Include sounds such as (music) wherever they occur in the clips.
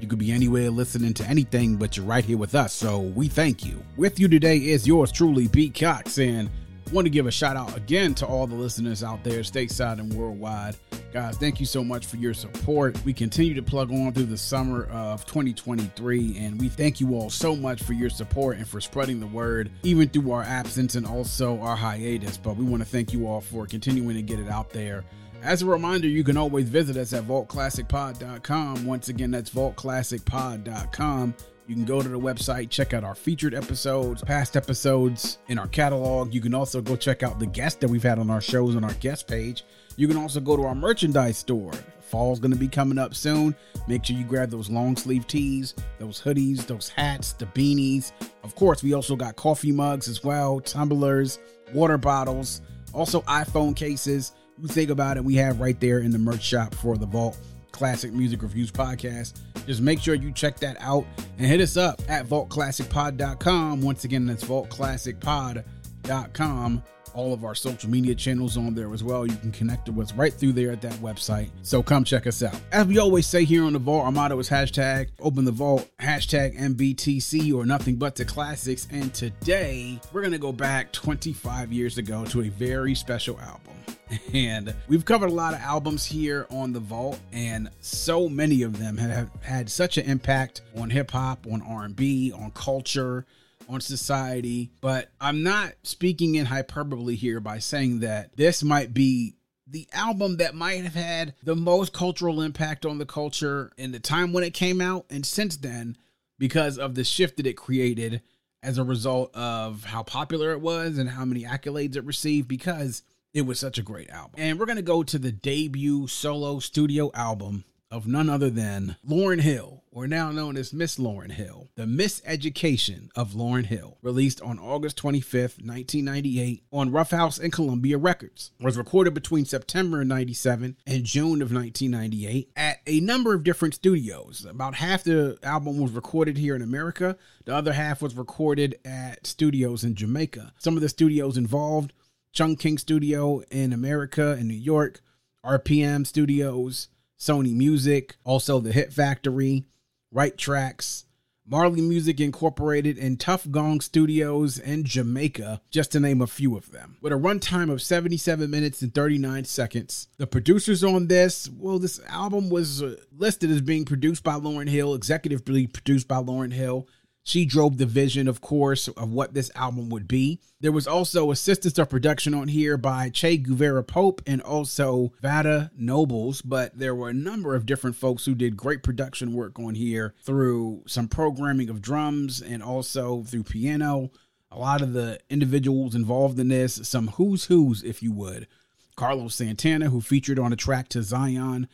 you could be anywhere listening to anything, but you're right here with us, so we thank you. With you today is yours truly, Pete Cox, and want to give a shout out again to all the listeners out there, stateside and worldwide. Guys, thank you so much for your support. We continue to plug on through the summer of 2023, and we thank you all so much for your support and for spreading the word, even through our absence and also our hiatus. But we want to thank you all for continuing to get it out there. As a reminder, you can always visit us at vaultclassicpod.com. Once again, that's vaultclassicpod.com. You can go to the website, check out our featured episodes, past episodes in our catalog. You can also go check out the guests that we've had on our shows on our guest page. You can also go to our merchandise store. Fall's going to be coming up soon. Make sure you grab those long sleeve tees, those hoodies, those hats, the beanies. Of course, we also got coffee mugs as well, tumblers, water bottles, also iPhone cases think about it, we have right there in the merch shop for the Vault Classic Music Reviews podcast. Just make sure you check that out and hit us up at vaultclassicpod.com. Once again, that's vaultclassicpod.com. All of our social media channels on there as well. You can connect with us right through there at that website. So come check us out. As we always say here on the Vault, our motto is hashtag open the vault, hashtag MBTC or nothing but the classics. And today we're to go back 25 years ago to a very special album and we've covered a lot of albums here on the vault and so many of them have had such an impact on hip hop on r&b on culture on society. But i'm not speaking in hyperbole here by saying that this might be the album that might have had the most cultural impact on the culture in the time when it came out and since then because of the shift that it created as a result of how popular it was and how many accolades it received because it was such a great album. And we're going to go to the debut solo studio album of none other than Lauryn Hill, or now known as Miss Lauryn Hill, The Miseducation of Lauryn Hill, released on August 25th, 1998 on Rough House and Columbia Records. Was recorded between September of 97 and June of 1998 at a number of different studios. About half the album was recorded here in America, the other half was recorded at studios in Jamaica. Some of the studios involved Chung King Studio in America in New York, RPM Studios, Sony Music, also the Hit Factory, Right Tracks, Marley Music Incorporated, and Tuff Gong Studios in Jamaica, just to name a few of them. With a runtime of 77 minutes and 39 seconds. The producers on this, well, this album was uh, listed as being produced by Lauren Hill, executively produced by Lauren Hill, She drove the vision, of course, of what this album would be. There was also assistance of production on here by Che Guevara Pope and also Vada Nobles, but there were a number of different folks who did great production work on here through some programming of drums and also through piano. A lot of the individuals involved in this, some who's who's, if you would. Carlos Santana, who featured on a track to Zion.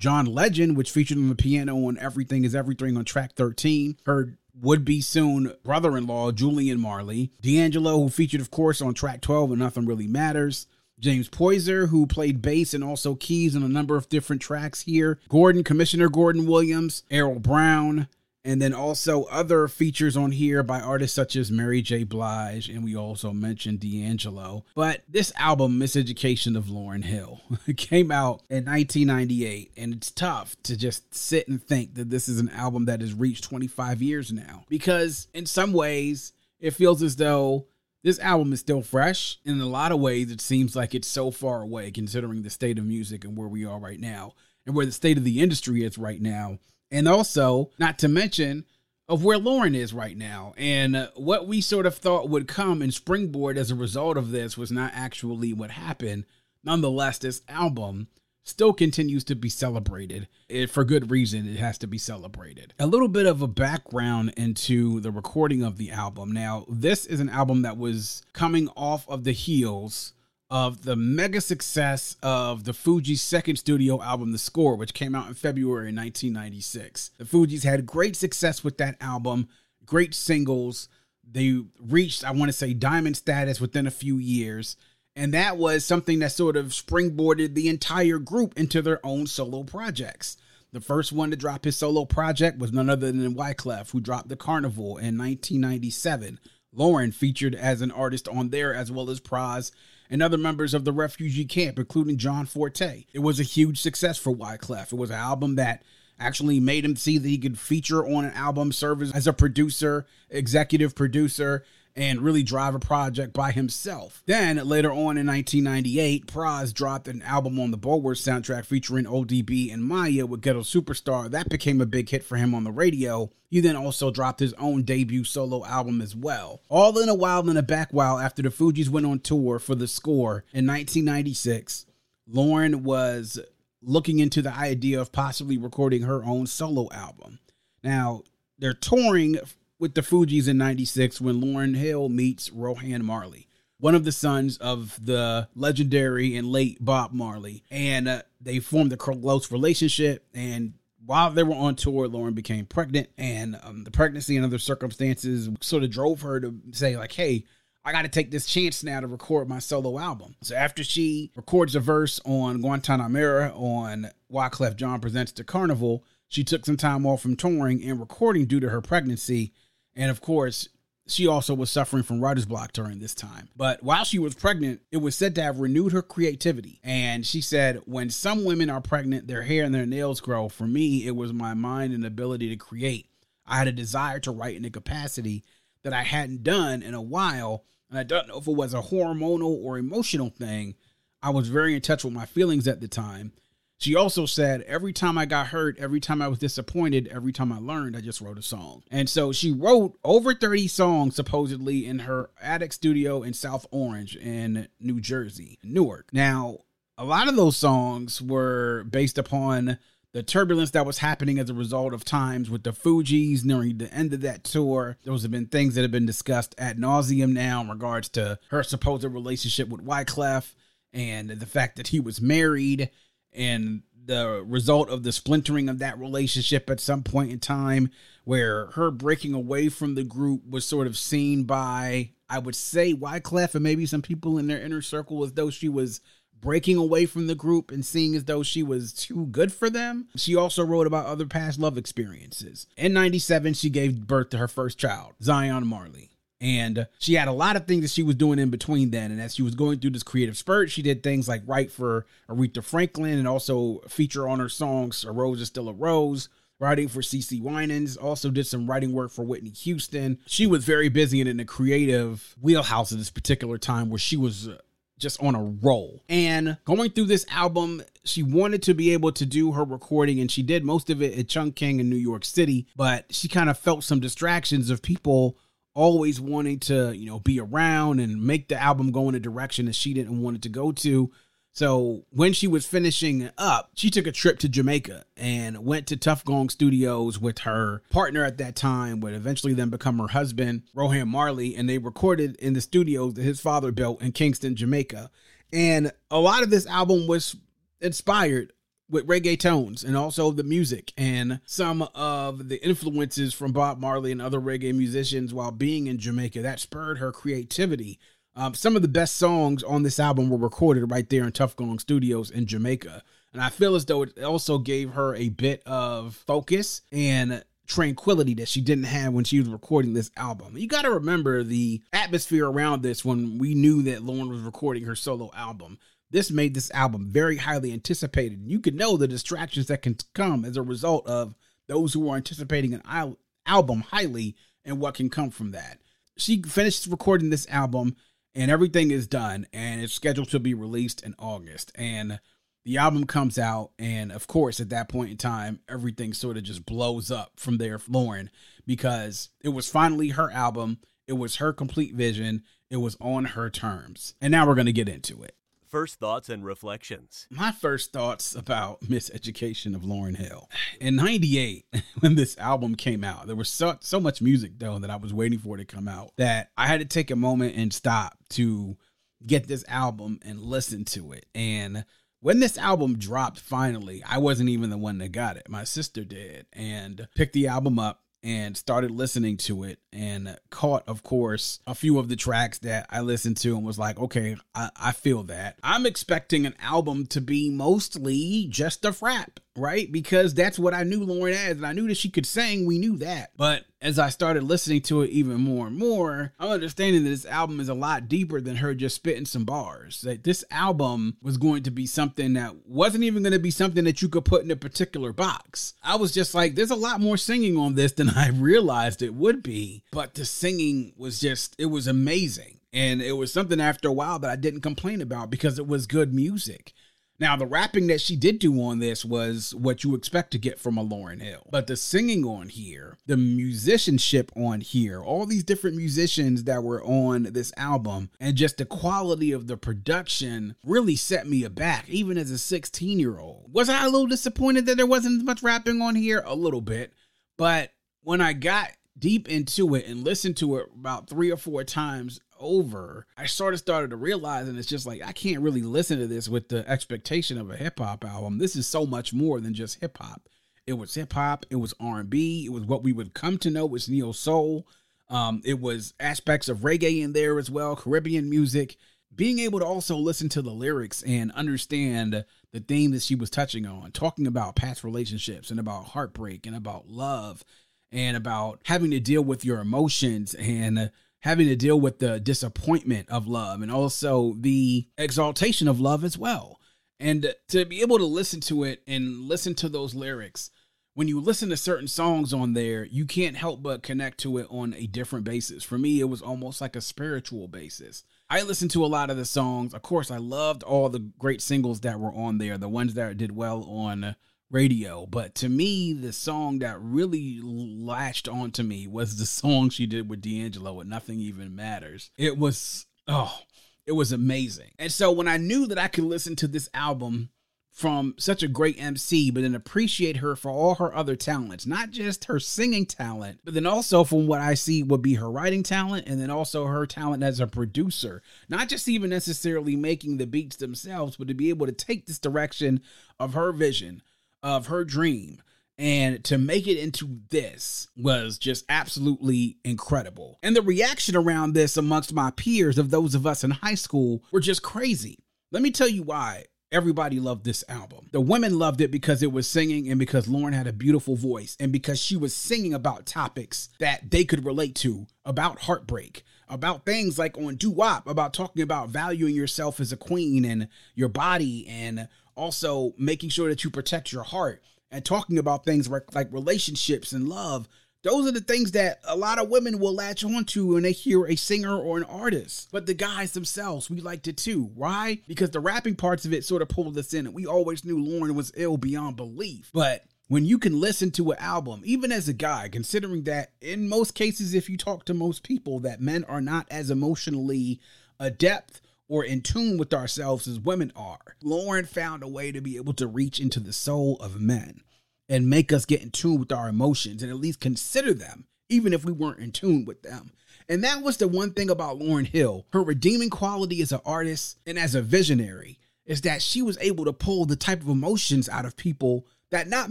John Legend, which featured on the piano on Everything is Everything on track 13. Heard would be soon brother in law, Julian Marley. D'Angelo, who featured, of course, on track 12 and Nothing Really Matters. James Poyser, who played bass and also keys on a number of different tracks here. Gordon, Commissioner Gordon Williams, Errol Brown, and then also other features on here by artists such as Mary J. Blige, and we also mentioned D'Angelo. But this album, Miseducation of Lauryn Hill, (laughs) came out in 1998, and it's tough to just sit and think that this is an album that has reached 25 years now. Because in some ways, it feels as though this album is still fresh. In a lot of ways, it seems like it's so far away considering the state of music and where we are right now, and where the state of the industry is right now and also not to mention of where Lauren is right now. And what we sort of thought would come and springboard as a result of this was not actually what happened. Nonetheless, this album still continues to be celebrated. It, for good reason, it has to be celebrated. A little bit of a background into the recording of the album. Now, this is an album that was coming off of the heels of the mega success of the Fugees' second studio album, The Score, which came out in February 1996. The Fugees had great success with that album, great singles. They reached, I want to say, diamond status within a few years. And that was something that sort of springboarded the entire group into their own solo projects. The first one to drop his solo project was none other than Wyclef, who dropped The Carnival in 1997. Lauren featured as an artist on there, as well as Pras and other members of the refugee camp, including John Forte. It was a huge success for Wyclef. It was an album that actually made him see that he could feature on an album, serve as a producer, executive producer, and really drive a project by himself. Then later on in 1998, Pras dropped an album on the Bulworth soundtrack featuring ODB and Maya with Ghetto Superstar. That became a big hit for him on the radio. He then also dropped his own debut solo album as well. All in a while in a back while after the Fugees went on tour for the score in 1996, Lauren was looking into the idea of possibly recording her own solo album. Now, they're touring with the Fugees in 96 when Lauryn Hill meets Rohan Marley, one of the sons of the legendary and late Bob Marley. And uh, they formed a close relationship. And while they were on tour, Lauryn became pregnant. And um, the pregnancy and other circumstances sort of drove her to say, like, hey, I got to take this chance now to record my solo album. So after she records a verse on Guantanamera on Wyclef Jean Presents the Carnival, she took some time off from touring and recording due to her pregnancy and of course, she also was suffering from writer's block during this time. But while she was pregnant, it was said to have renewed her creativity. And she said, when some women are pregnant, their hair and their nails grow. For me, it was my mind and ability to create. I had a desire to write in a capacity that I hadn't done in a while. And I don't know if it was a hormonal or emotional thing. I was very in touch with my feelings at the time. She also said, every time I got hurt, every time I was disappointed, every time I learned, I just wrote a song. And so she wrote over 30 songs supposedly in her attic studio in South Orange in New Jersey, Newark. Now, a lot of those songs were based upon the turbulence that was happening as a result of times with the Fugees nearing the end of that tour. Those have been things that have been discussed ad nauseum now in regards to her supposed relationship with Wyclef and the fact that he was married and the result of the splintering of that relationship at some point in time where her breaking away from the group was sort of seen by I would say Wyclef and maybe some people in their inner circle as though she was breaking away from the group and seeing as though she was too good for them. She also wrote about other past love experiences. In 97 she gave birth to her first child, Zion Marley. And she had a lot of things that she was doing in between then. And as she was going through this creative spurt, she did things like write for Aretha Franklin and also feature on her songs A Rose is Still a Rose, writing for CeCe Winans, also did some writing work for Whitney Houston. She was very busy and in a creative wheelhouse at this particular time where she was uh, just on a roll. And going through this album, she wanted to be able to do her recording, and she did most of it at Chung King in New York City, but she kind of felt some distractions of people always wanting to, you know, be around and make the album go in a direction that she didn't want it to go to. So when she was finishing up, she took a trip to Jamaica and went to Tuff Gong Studios with her partner at that time, would eventually then become her husband, Rohan Marley, and they recorded in the studios that his father built in Kingston, Jamaica. And a lot of this album was inspired with reggae tones and also the music and some of the influences from Bob Marley and other reggae musicians while being in Jamaica that spurred her creativity um, some of the best songs on this album were recorded right there in Tuff Gong Studios in Jamaica. And I feel as though it also gave her a bit of focus and tranquility that she didn't have when she was recording this album. You got to remember the atmosphere around this when we knew that Lauren was recording her solo album. This made this album very highly anticipated. You could know the distractions that can come as a result of those who are anticipating an al- album highly and what can come from that. She finished recording this album and everything is done and it's scheduled to be released in August. And the album comes out, and of course, at that point in time, everything sort of just blows up from there for Lauryn because it was finally her album, it was her complete vision, it was on her terms. And now we're going to get into it. First thoughts and reflections. My first thoughts about (laughs) Miseducation of Lauryn Hill. In 98, (laughs) when this album came out, there was so, so much music though that I was waiting for to come out that I had to take a moment and stop to get this album and listen to it. And when this album dropped finally, I wasn't even the one that got it. My sister did and picked the album up and started listening to it and caught, of course, a few of the tracks that I listened to and was like, okay, I, I feel that. I'm expecting an album to be mostly just a rap, right? Because that's what I knew Lauren as, and I knew that she could sing. We knew that. But as I started listening to it even more and more, I'm understanding that this album is a lot deeper than her just spitting some bars. That this album was going to be something that wasn't even going to be something that you could put in a particular box. I was just like, there's a lot more singing on this than (laughs) I realized it would be. But the singing was just, it was amazing. And it was something after a while that I didn't complain about because it was good music. Now, the rapping that she did do on this was what you expect to get from a Lauren Hill. But the singing on here, the musicianship on here, all these different musicians that were on this album, and just the quality of the production really set me aback, even as a 16 year old. Was I a little disappointed that there wasn't as much rapping on here? A little bit. But when I got deep into it and listened to it about three or four times over, I sort of started to realize, and it's just like I can't really listen to this with the expectation of a hip hop album. This is so much more than just hip hop. It was hip hop. It was R and B. It was what we would come to know as neo soul. Um, it was aspects of reggae in there as well, Caribbean music. Being able to also listen to the lyrics and understand the theme that she was touching on, talking about past relationships and about heartbreak and about love and about having to deal with your emotions and having to deal with the disappointment of love and also the exaltation of love as well. And to be able to listen to it and listen to those lyrics, when you listen to certain songs on there, you can't help but connect to it on a different basis. For me, it was almost like a spiritual basis. I listened to a lot of the songs. Of course, I loved all the great singles that were on there, the ones that did well on radio. But to me, the song that really latched onto me was the song she did with D'Angelo with Nothing Even Matters. It was, oh, it was amazing. And so when I knew that I could listen to this album from such a great MC, but then appreciate her for all her other talents, not just her singing talent, but then also from what I see would be her writing talent and then also her talent as a producer, not just even necessarily making the beats themselves, but to be able to take this direction of her vision of her dream and to make it into this was just absolutely incredible. And the reaction around this amongst my peers of those of us in high school were just crazy. Let me tell you why everybody loved this album. The women loved it because it was singing and because Lauren had a beautiful voice and because she was singing about topics that they could relate to, about heartbreak, about things like on doo wop, about talking about valuing yourself as a queen and your body and also making sure that you protect your heart and talking about things like, relationships and love Those are the things that a lot of women will latch onto when they hear a singer or an artist. But the guys themselves, we liked it too. Why? Because the rapping parts of it sort of pulled us in, and we always knew Lauren was ill beyond belief. But when you can listen to an album, even as a guy, considering that in most cases, if you talk to most people, that men are not as emotionally adept or in tune with ourselves as women are, Lauren found a way to be able to reach into the soul of men and make us get in tune with our emotions and at least consider them, even if we weren't in tune with them. And that was the one thing about Lauren Hill. Her redeeming quality as an artist and as a visionary is that she was able to pull the type of emotions out of people that not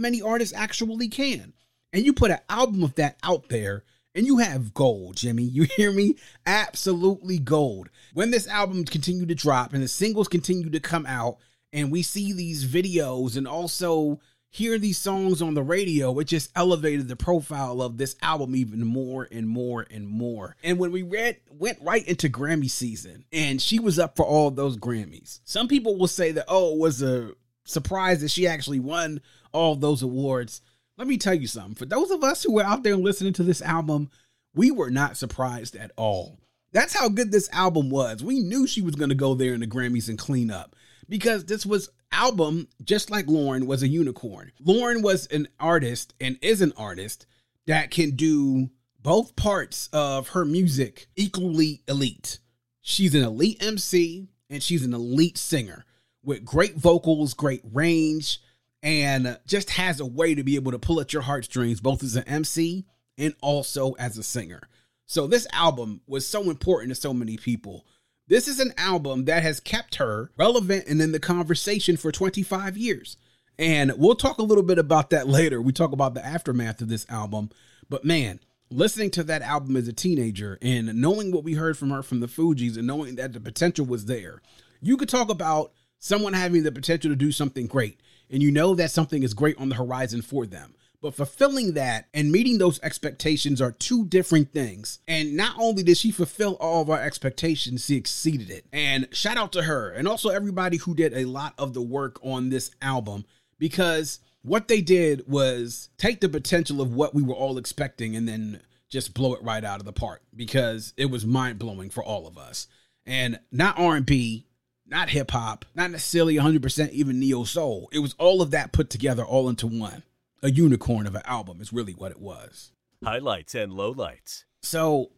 many artists actually can. And you put an album of that out there and you have gold, Jimmy. You hear me? Absolutely gold. When this album continued to drop and the singles continued to come out and we see these videos and also hear these songs on the radio, it just elevated the profile of this album even more and more and more. And when we read went right into Grammy season and she was up for all those Grammys. Some people will say that oh, it was a surprise that she actually won all those awards. Let me tell you something. For those of us who were out there listening to this album, we were not surprised at all. That's how good this album was. We knew she was going to go there in the Grammys and clean up because this was album just like Lauren was a unicorn. Lauren was an artist and is an artist that can do both parts of her music equally elite. She's an elite MC and she's an elite singer with great vocals, great range, and just has a way to be able to pull at your heartstrings both as an MC and also as a singer. So this album was so important to so many people. This is an album that has kept her relevant and in the conversation for 25 years. And we'll talk a little bit about that (laughs) later. We talk about the aftermath of this album. But man, listening to that album as a teenager and knowing what we heard from her from the Fugees and knowing that the potential was there, you could talk about someone having the potential to do something great and you know that something is great on the horizon for them. But fulfilling that and meeting those expectations are two different things. And not only did she fulfill all of our expectations, she exceeded it. And shout out to her and also everybody who did a lot of the work on this album because what they did was take the potential of what we were all expecting and then just blow it right out of the park because it was mind blowing for all of us. And not R&B, not hip hop, not necessarily 100% even neo soul. It was all of that put together all into one. A unicorn of an album is really what it was. Highlights and lowlights. So,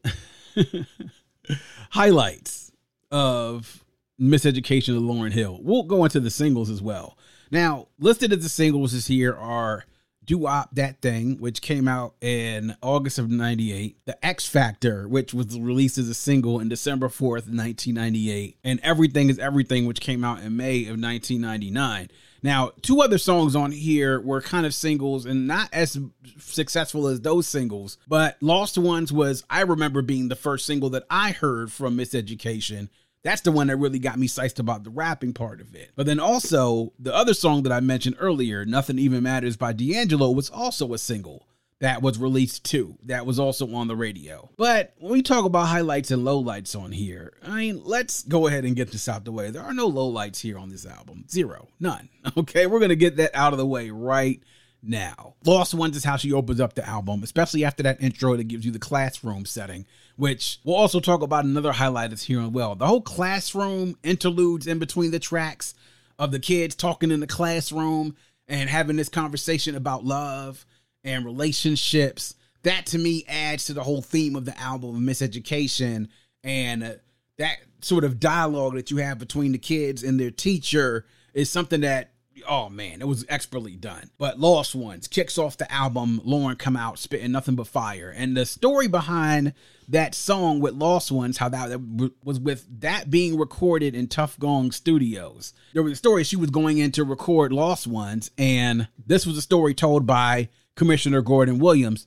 (laughs) highlights of Miseducation of Lauryn Hill. We'll go into the singles as well. Now, listed as the singles is here are Doo Wop That Thing, which came out in August of 98. The X Factor, which was released as a single in December 4th, 1998. And Everything is Everything, which came out in May of 1999. Now, two other songs on here were kind of singles and not as successful as those singles, but Lost Ones was, I remember being the first single that I heard from Miseducation that's the one that really got me psyched about the rapping part of it. But then also, the other song that I mentioned earlier, Nothing Even Matters by D'Angelo, was also a single that was released too. That was also on the radio. But when we talk about highlights and lowlights on here, I mean, let's go ahead and get this out the way. There are no lowlights here on this album. Zero. None. (laughs) Okay, we're going to get that out of the way right now. Lost Ones is how she opens up the album, especially after that intro that gives you the classroom setting, which we'll also talk about another highlight that's here as well. The whole classroom interludes in between the tracks of the kids talking in the classroom and having this conversation about love and relationships. That to me adds to the whole theme of the album, of Miseducation, and uh, that sort of dialogue that you have between the kids and their teacher is something that oh man, it was expertly done. But Lost Ones kicks off the album. Lauren come out spitting nothing but fire, and the story behind that song with Lost Ones, how that, that was with that being recorded in Tuff Gong Studios. There was a story she was going in to record Lost Ones, and this was a story told by Commissioner Gordon Williams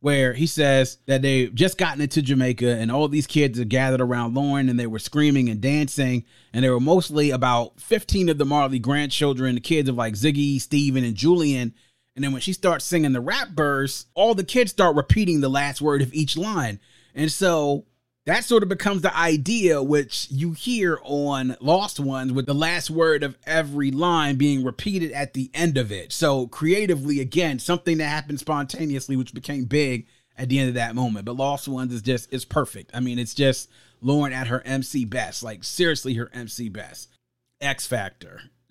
Where he says that they've just gotten into Jamaica and all these kids are gathered around Lauren and they were screaming and dancing. And they were mostly about 15 of the Marley grandchildren, the kids of like Ziggy, Steven, and Julian. And then when she starts singing the rap verse, all the kids start repeating the last word of each line. And so that sort of becomes the idea which you hear on Lost Ones with the last word of every line being repeated at the end of it. So creatively, again, something that happened spontaneously, which became big at the end of that moment. But Lost Ones is just it's perfect. I mean, it's just Lauren at her MC best. Like seriously, her MC best. X Factor. (laughs)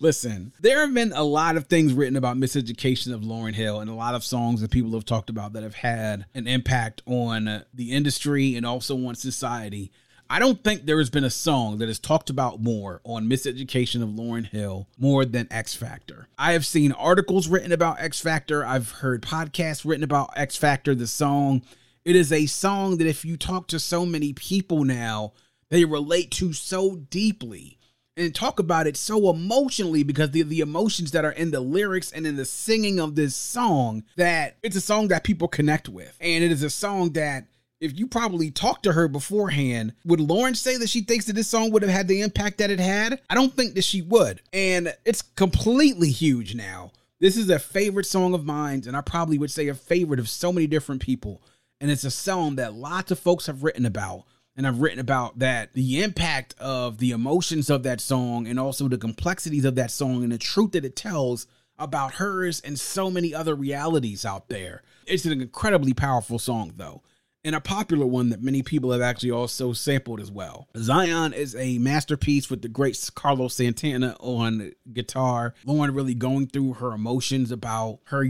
Listen, there have been a lot of things written about miseducation of Lauren Hill and a lot of songs that people have talked about that have had an impact on the industry and also on society. I don't think there has been a song that has talked about more on miseducation of Lauren Hill more than X Factor. I have seen articles written about X Factor. I've heard podcasts written about X Factor, the song. It is a song that if you talk to so many people now, they relate to so deeply and talk about it so emotionally because the, the emotions that are in the lyrics and in the singing of this song that it's a song that people connect with. And it is a song that if you probably talked to her beforehand, would Lauryn say that she thinks that this song would have had the impact that it had? I don't think that she would. And it's completely huge now. This is a favorite song of mine, and I probably would say a favorite of so many different people. And it's a song that lots of folks have written about and I've written about that the impact of the emotions of that song and also the complexities of that song and the truth that it tells about hers and so many other realities out there. It's an incredibly powerful song, though, and a popular one that many people have actually also sampled as well. Zion is a masterpiece with the great Carlos Santana on guitar. Lauryn really going through her emotions about her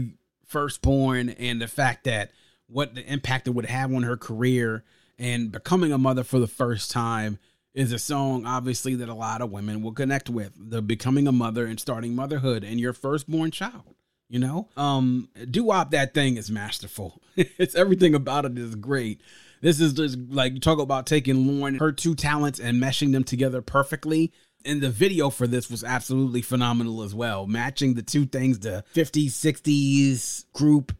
firstborn and the fact that what the impact it would have on her career and becoming a mother for the first time is a song obviously that a lot of women will connect with. The becoming a mother and starting motherhood and your firstborn child you know? Um doo-wop that thing is masterful. (laughs) It's everything about it is great. This is just like you talk about taking Lauryn her two talents and meshing them together perfectly. And the video for this was absolutely phenomenal as well matching the two things the 50s 60s group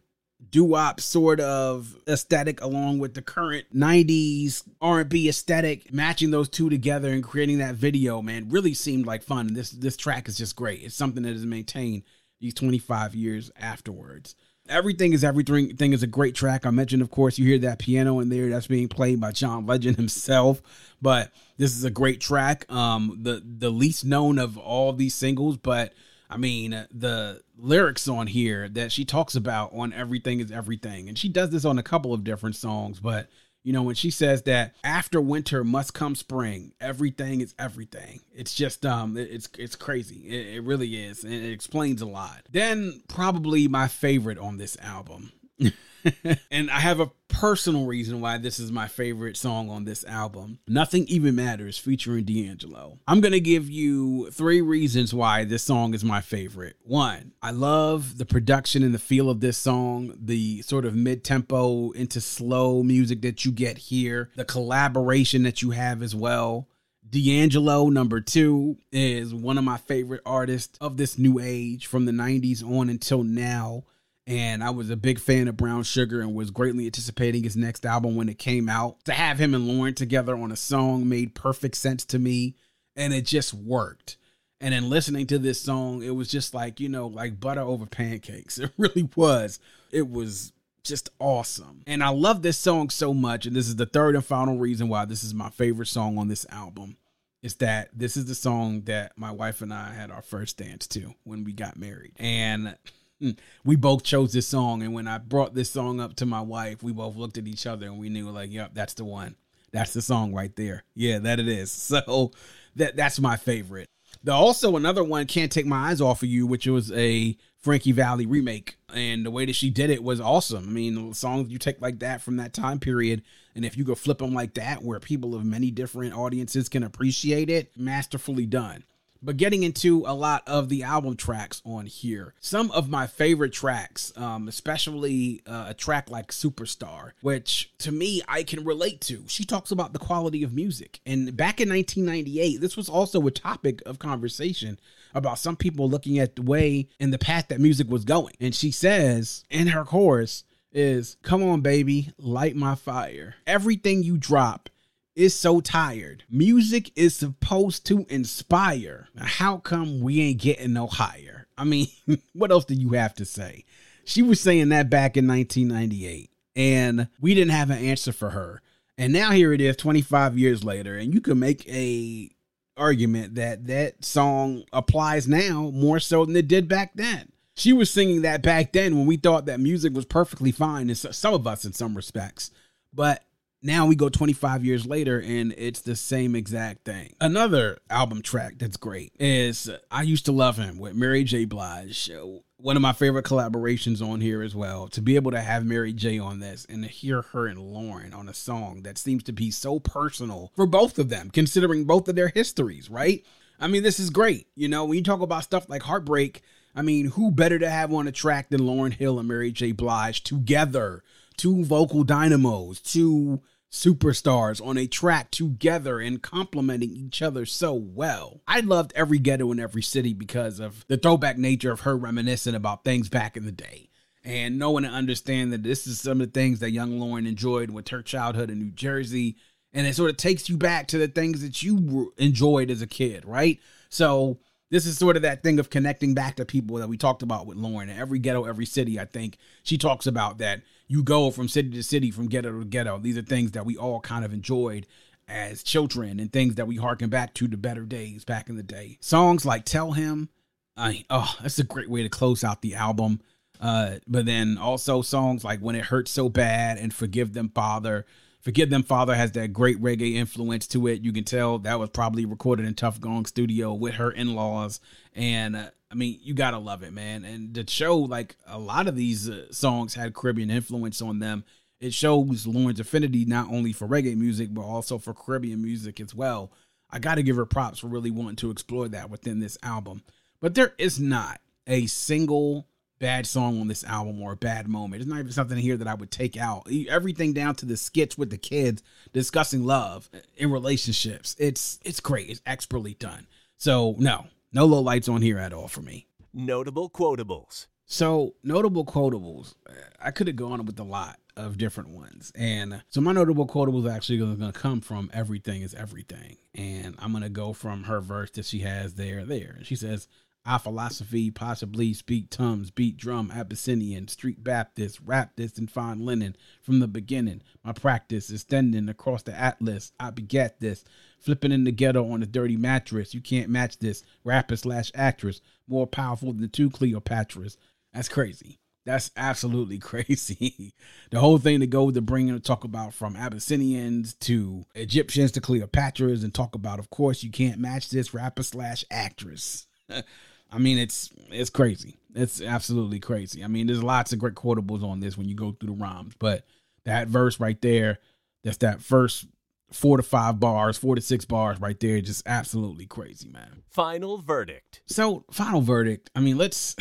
doo-wop sort of aesthetic along with the current 90s R&B aesthetic matching those two together and creating that video man really seemed like fun. This this track is just great. It's something that is maintained these 25 years afterwards. Everything is everything thing is a great track. I mentioned of course you hear that piano in there that's being played by john legend (laughs) himself but this is a great track. Um the the least known of all these singles but I mean, the lyrics on here that she talks about on Everything is Everything. And she does this on a couple of different songs, but you know, when she says that after winter must come spring, everything is everything. It's just um it's it's crazy. It, it really is. And it explains a lot. Then probably my favorite on this album. (laughs) (laughs) and I have a personal reason why this is my favorite song on this album. Nothing Even Matters featuring D'Angelo. I'm going to give you three reasons why this song is my favorite. One, I love the production and the feel of this song, the sort of mid tempo into slow music that you get here, the collaboration that you have as well. D'Angelo, number two, is one of my favorite artists of this new age from the 90s on until now and I was a big fan of Brown Sugar and was greatly anticipating his next album when it came out. To have him and Lauren together on a song made perfect sense to me, and it just worked. And then listening to this song, it was just like, you know, like butter over pancakes. (laughs) It really was. It was just awesome. And I love this song so much. And this is the third and final reason why this is my favorite song on this album. Is that this is the song that my wife and I had our first dance to when we got married. And Hmm. we both chose this song and when i brought this song up to my wife we both looked at each other and we knew like yep that's the one. That's the song right there. Yeah that it is. (laughs) So that that's my favorite. The also another one can't take my eyes off of you which was a frankie valli remake and the way that she did it was awesome. I mean songs you take like that from that time period and if you go flip them like that where people of many different audiences can appreciate it masterfully done But getting into a lot of the album tracks on here, some of my favorite tracks, um, especially uh, a track like Superstar, which to me I can relate to. She talks about the quality of music. And back in 1998, this was also a topic of conversation about some people looking at the way and the path that music was going. And she says in her chorus, is come on baby light my fire everything you drop is so tired. Music is supposed to inspire. How come we ain't getting no higher? I mean, (laughs) what else do you have to say? She was saying that back in 1998, and we didn't have an answer for her. And now here it is 25 years later, and you can make a argument that that song applies now more so than it did back then. She was singing that back then when we thought that music was perfectly fine, and some of us in some respects. But now we go 25 years later and it's the same exact thing. Another album track that's great is I Used to Love Him with Mary J. Blige. One of my favorite collaborations on here as well. To be able to have Mary J on this and to hear her and Lauren on a song that seems to be so personal for both of them, considering both of their histories, right? I mean, this is great. You know, when you talk about stuff like heartbreak, I mean, who better to have on a track than Lauren Hill and Mary J. Blige together? Two vocal dynamos, two superstars on a track together and complementing each other so well. I loved every ghetto in every city because of the throwback nature of her reminiscing about things back in the day. And knowing and understand that this is some of the things that young Lauren enjoyed with her childhood in New Jersey. And it sort of takes you back to the things that you enjoyed as a kid, right? So this is sort of that thing of connecting back to people that we talked about with Lauryn. Every ghetto, every city, I think she talks about that you go from city to city, from ghetto to ghetto. These are things that we all kind of enjoyed as children and things that we harken back to the better days back in the day. Songs like Tell Him, I oh, that's a great way to close out the album. Uh, but then also songs like When It Hurts So Bad and Forgive Them Father. Forgive Them Father has that great reggae influence to it. You can tell that was probably recorded in Tough Gong Studio with her in laws. And uh, I mean, you gotta love it, man. And to show like a lot of these uh, songs had Caribbean influence on them, it shows Lauryn's affinity not only for reggae music but also for Caribbean music as well. I gotta give her props for really wanting to explore that within this album. But there is not a single bad song on this album or a bad moment. It's not even something here that I would take out. Everything down to the skits with the kids discussing love in relationships. It's it's great. It's expertly done. So no, no low lights on here at all for me. Notable quotables. So, notable quotables. I could have gone with a lot of different ones. And so, my notable quotables actually going to come from Everything is Everything. And I'm going to go from her verse that she has there, there. She says, our philosophy possibly speak tums, beat drum, Abyssinian, street Baptist, rap this and fine linen from the beginning. My practice extending across the atlas. I begat this, flipping in the ghetto on a dirty mattress. You can't match this. Rapper slash actress, more powerful than two Cleopatras. That's crazy. That's absolutely (laughs) crazy. the whole thing to go to bring and talk about from Abyssinians to Egyptians to Cleopatras and talk about, of course, you can't match this rapper slash actress. (laughs) I mean, it's it's crazy. It's absolutely crazy. I mean, there's lots of great quotables on this when you go through the rhymes, but that verse right there, that's that first four to five bars, four to six bars right there, just absolutely crazy, man. Final verdict. So, final verdict. I mean, let's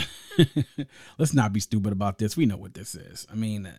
(laughs) let's not be stupid about this. We know what this is. I mean,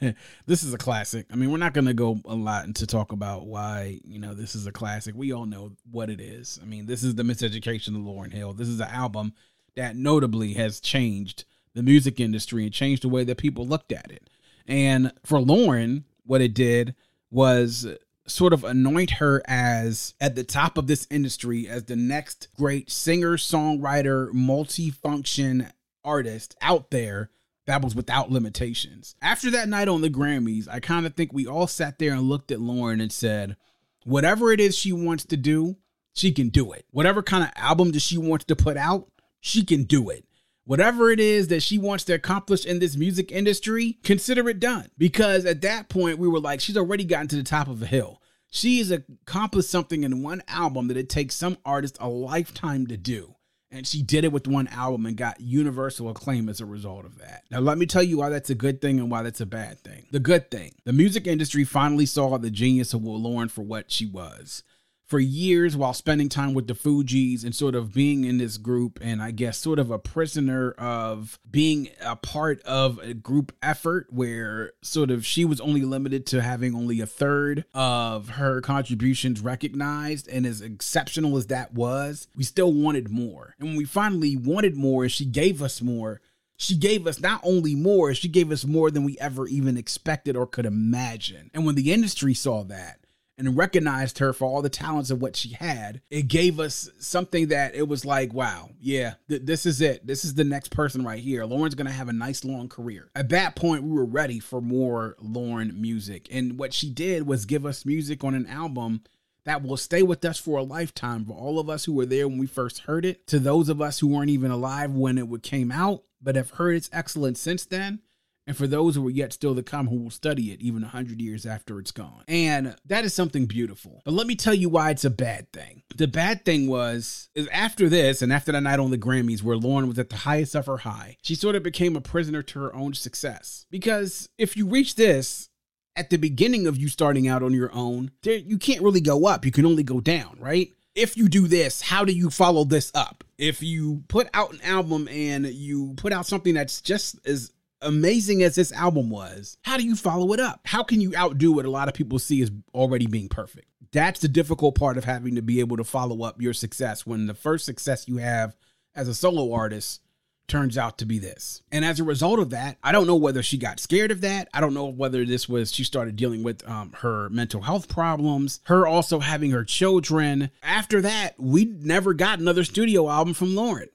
(laughs) this is a classic. I mean, we're not going to go a lot into talk about why you know this is a classic. We all know what it is. I mean, this is the Miseducation of Lauryn Hill. This is an album that notably has changed the music industry and changed the way that people looked at it. And for Lauryn, what it did was sort of anoint her as at the top of this industry as the next great singer, songwriter, multifunction artist out there that was without limitations. After that night on the Grammys, I kind of think we all sat there and looked at Lauren and said, whatever it is she wants to do, she can do it. Whatever kind of album that she wants to put out, she can do it whatever it is that she wants to accomplish in this music industry, consider it done. Because at that point, we were like, she's already gotten to the top of a hill. She has accomplished something in one album that it takes some artist a lifetime to do. And she did it with one album and got universal acclaim as a result of that. Now, let me tell you why that's a good thing and why that's a bad thing. The good thing the music industry finally saw the genius of Will Lauryn for what she was. For years while spending time with the Fugees and sort of being in this group, and I guess sort of a prisoner of being a part of a group effort where sort of she was only limited to having only a third of her contributions recognized. And as exceptional as that was, we still wanted more. And when we finally wanted more, she gave us more, she gave us not only more, she gave us more than we ever even expected or could imagine. And when the industry saw that, and recognized her for all the talents of what she had, it gave us something that it was like, wow, yeah, th- this is it. This is the next person right here. Lauren's going to have a nice long career. At that point, we were ready for more Lauren music. And what she did was give us music on an album that will stay with us for a lifetime. For all of us who were there when we first heard it, to those of us who weren't even alive when it came out, but have heard its excellence since then, and for those who are yet still to come who will study it even 100 years after it's gone. And that is something beautiful. But let me tell you why it's a bad thing. The bad thing was is after this and after that night on the Grammys where Lauren was at the highest of her high, she sort of became a prisoner to her own success. Because if you reach this at the beginning of you starting out on your own, there, you can't really go up. You can only go down, right? if you do this, how do you follow this up? If you put out an album and you put out something that's just as amazing as this album was, how do you follow it up? How can you outdo what a lot of people see as already being perfect? That's the difficult part of having to be able to follow up your success when the first success you have as a solo artist turns out to be this. And as a result of that, I don't know whether she got scared of that. I don't know whether this was she started dealing with um, her mental health problems, her also having her children. After that, we never got another studio album from Lauryn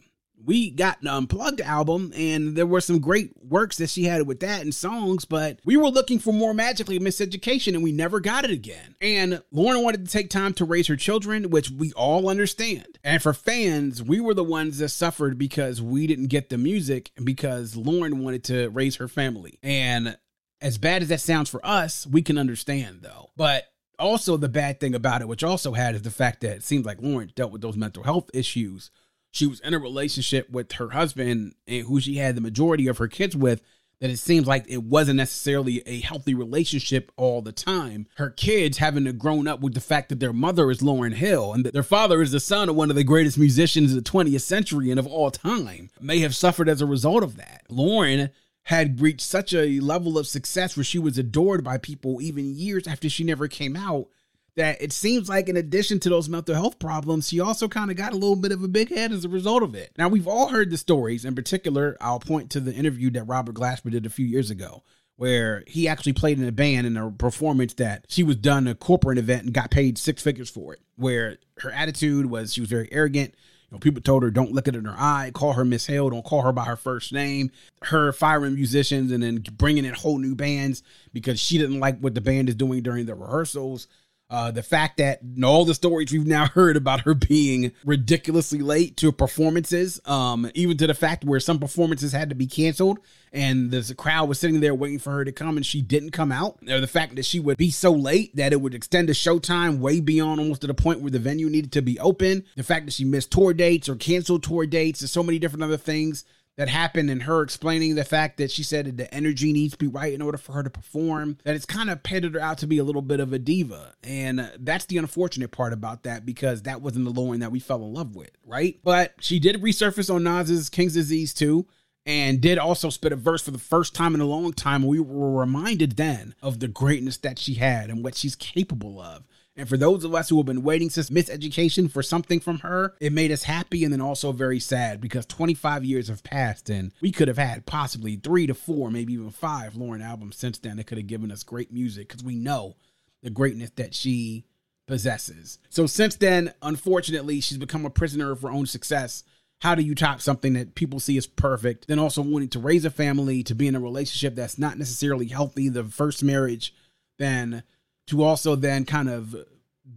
we got an unplugged album and there were some great works that she had with that and songs but we were looking for more magically miseducation and we never got it again. And lauryn wanted to take time to raise her children which we all understand. And for fans we were the ones that suffered because we didn't get the music because lauryn wanted to raise her family. And as bad as that sounds for us we can understand though. But also the bad thing about it which also had is the fact that it seems like lauryn dealt with those mental health issues she was in a relationship with her husband and who she had the majority of her kids with that it seems like it wasn't necessarily a healthy relationship all the time. Her kids having to grown up with the fact that their mother is Lauryn Hill and that their father is the son of one of the greatest musicians of the 20th century and of all time may have suffered as a result of that. Lauryn had reached such a level of success where she was adored by people even years after she never came out that it seems like in addition to those mental health problems, she also kind of got a little bit of a big head as a result of it. Now, we've all heard the stories. In particular, I'll point to the interview that Robert Glasper did a few years ago, where he actually played in a band in a performance that she was done a corporate event and got paid six figures for it. Where her attitude was she was very arrogant. You know, people told her don't look her in her eye, call her Miss Hill, don't call her by her first name. Her firing musicians and then bringing in whole new bands because she didn't like what the band is doing during the rehearsals. Uh, the fact that all the stories we've now (laughs) heard about her being ridiculously late to performances, um, even to the fact where some performances had to be canceled and the crowd was sitting there waiting for her to come and she didn't come out, or the fact that she would be so late that it would extend the showtime way beyond almost to the point where the venue needed to be open, the fact that she missed tour dates or canceled tour dates, and so many different other things that happened and her explaining the fact that she said that the energy needs to be right in order for her to perform that it's kind of painted her out to be a little bit of a diva and uh, that's the unfortunate part about that because that wasn't the Lauryn that we fell in love with right but she did resurface on Nas's King's Disease II and did also spit a verse for the first time in a long time. We were reminded then of the greatness that she had and what she's capable of. And for those of us who have been waiting since Miseducation for something from her, it made us happy and then also very sad because 25 years have passed and we could have had possibly three to four, maybe even five Lauryn albums since then that could have given us great music because we know the greatness that she possesses. So since then, unfortunately, she's become a prisoner of her own success. How do you top something that people see as perfect? Then also wanting to raise a family, to be in a relationship that's not necessarily healthy, the first marriage, then to also then kind of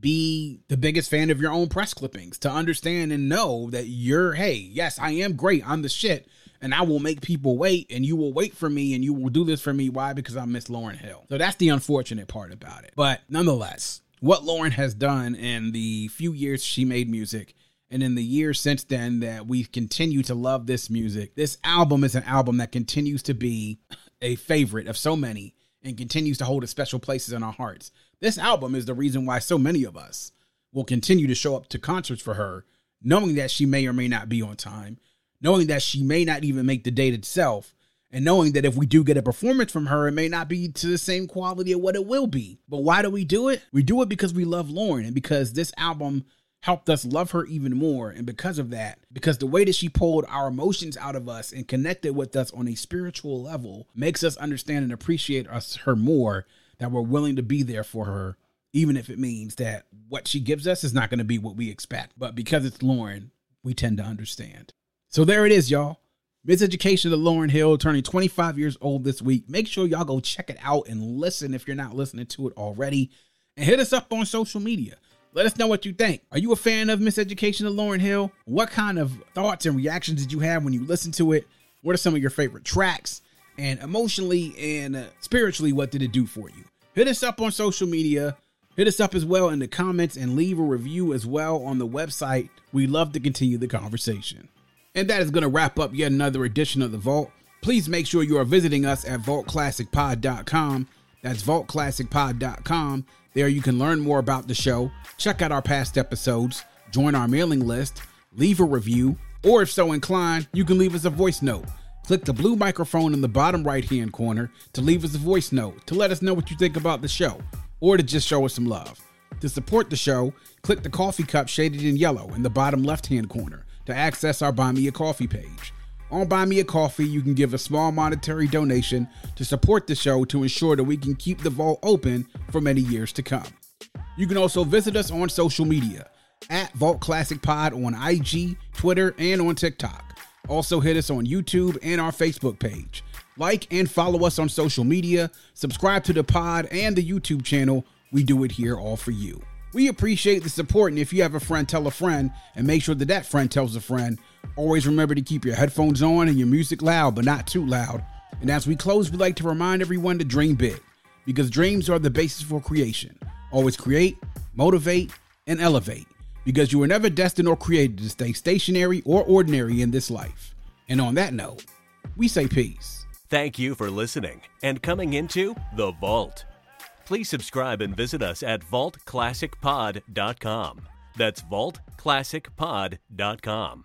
be the biggest fan of your own press clippings, to understand and know that you're, hey, yes, I am great. I'm the shit. And I will make people wait, and you will wait for me, and you will do this for me. Why? Because I miss lauryn Hill. So that's the unfortunate part about it. But nonetheless, what Lauryn has done in the few years she made music, and in the years since then that we continue to love this music, this album is an album that continues to be a favorite of so many and continues to hold a special places in our hearts. This album is the reason why so many of us will continue to show up to concerts for her, knowing that she may or may not be on time, knowing that she may not even make the date itself, and knowing that if we do get a performance from her, it may not be to the same quality of what it will be. But why do we do it? We do it because we love Lauryn and because this album helped us love her even more. And because of that, because the way that she pulled our emotions out of us and connected with us on a spiritual level makes us understand and appreciate us her more, that we're willing to be there for her, even if it means that what she gives us is not going to be what we expect. But because it's Lauryn, we tend to understand. So there it is, y'all. Miseducation of Lauryn Hill turning 25 years old this week. Make sure y'all go check it out and listen if you're not listening to it already. And hit us up on social media. Let us know what you think. Are you a fan of Miseducation of Lauryn Hill? What kind of thoughts and reactions did you have when you listened to it? What are some of your favorite tracks? And emotionally and uh, spiritually, what did it do for you? Hit us up on social media. Hit us up as well in the comments and leave a review as well on the website. We love to continue the conversation. And that is going to wrap up yet another edition of The Vault. Please make sure you are visiting us at vaultclassicpod.com. That's vaultclassicpod.com. There you can learn more about the show, check out our past episodes, join our mailing list, leave a review, or if so inclined, you can leave us a voice note. Click the blue microphone in the bottom right hand corner to leave us a voice note to let us know what you think about the show or to just show us some love. To support the show, click the coffee cup shaded in yellow in the bottom left hand corner to access our Buy Me a Coffee page. On Buy Me a Coffee, you can give a small monetary donation to support the show to ensure that we can keep the vault open for many years to come. You can also visit us on social media at Vault Classic Pod on IG, Twitter, and on TikTok. Also, hit us on YouTube and our Facebook page. Like and follow us on social media, subscribe to the pod and the YouTube channel. We do it here all for you. We appreciate the support, and if you have a friend, tell a friend, and make sure that that friend tells a friend. Always remember to keep your headphones on and your music loud, but not too loud. And as we close, we like to remind everyone to dream big, because dreams are the basis for creation. Always create, motivate, and elevate, because you were never destined or created to stay stationary or ordinary in this life. And on that note, we say peace. Thank you for listening and coming into The Vault. Please subscribe and visit us at vaultclassicpod.com. That's vaultclassicpod.com.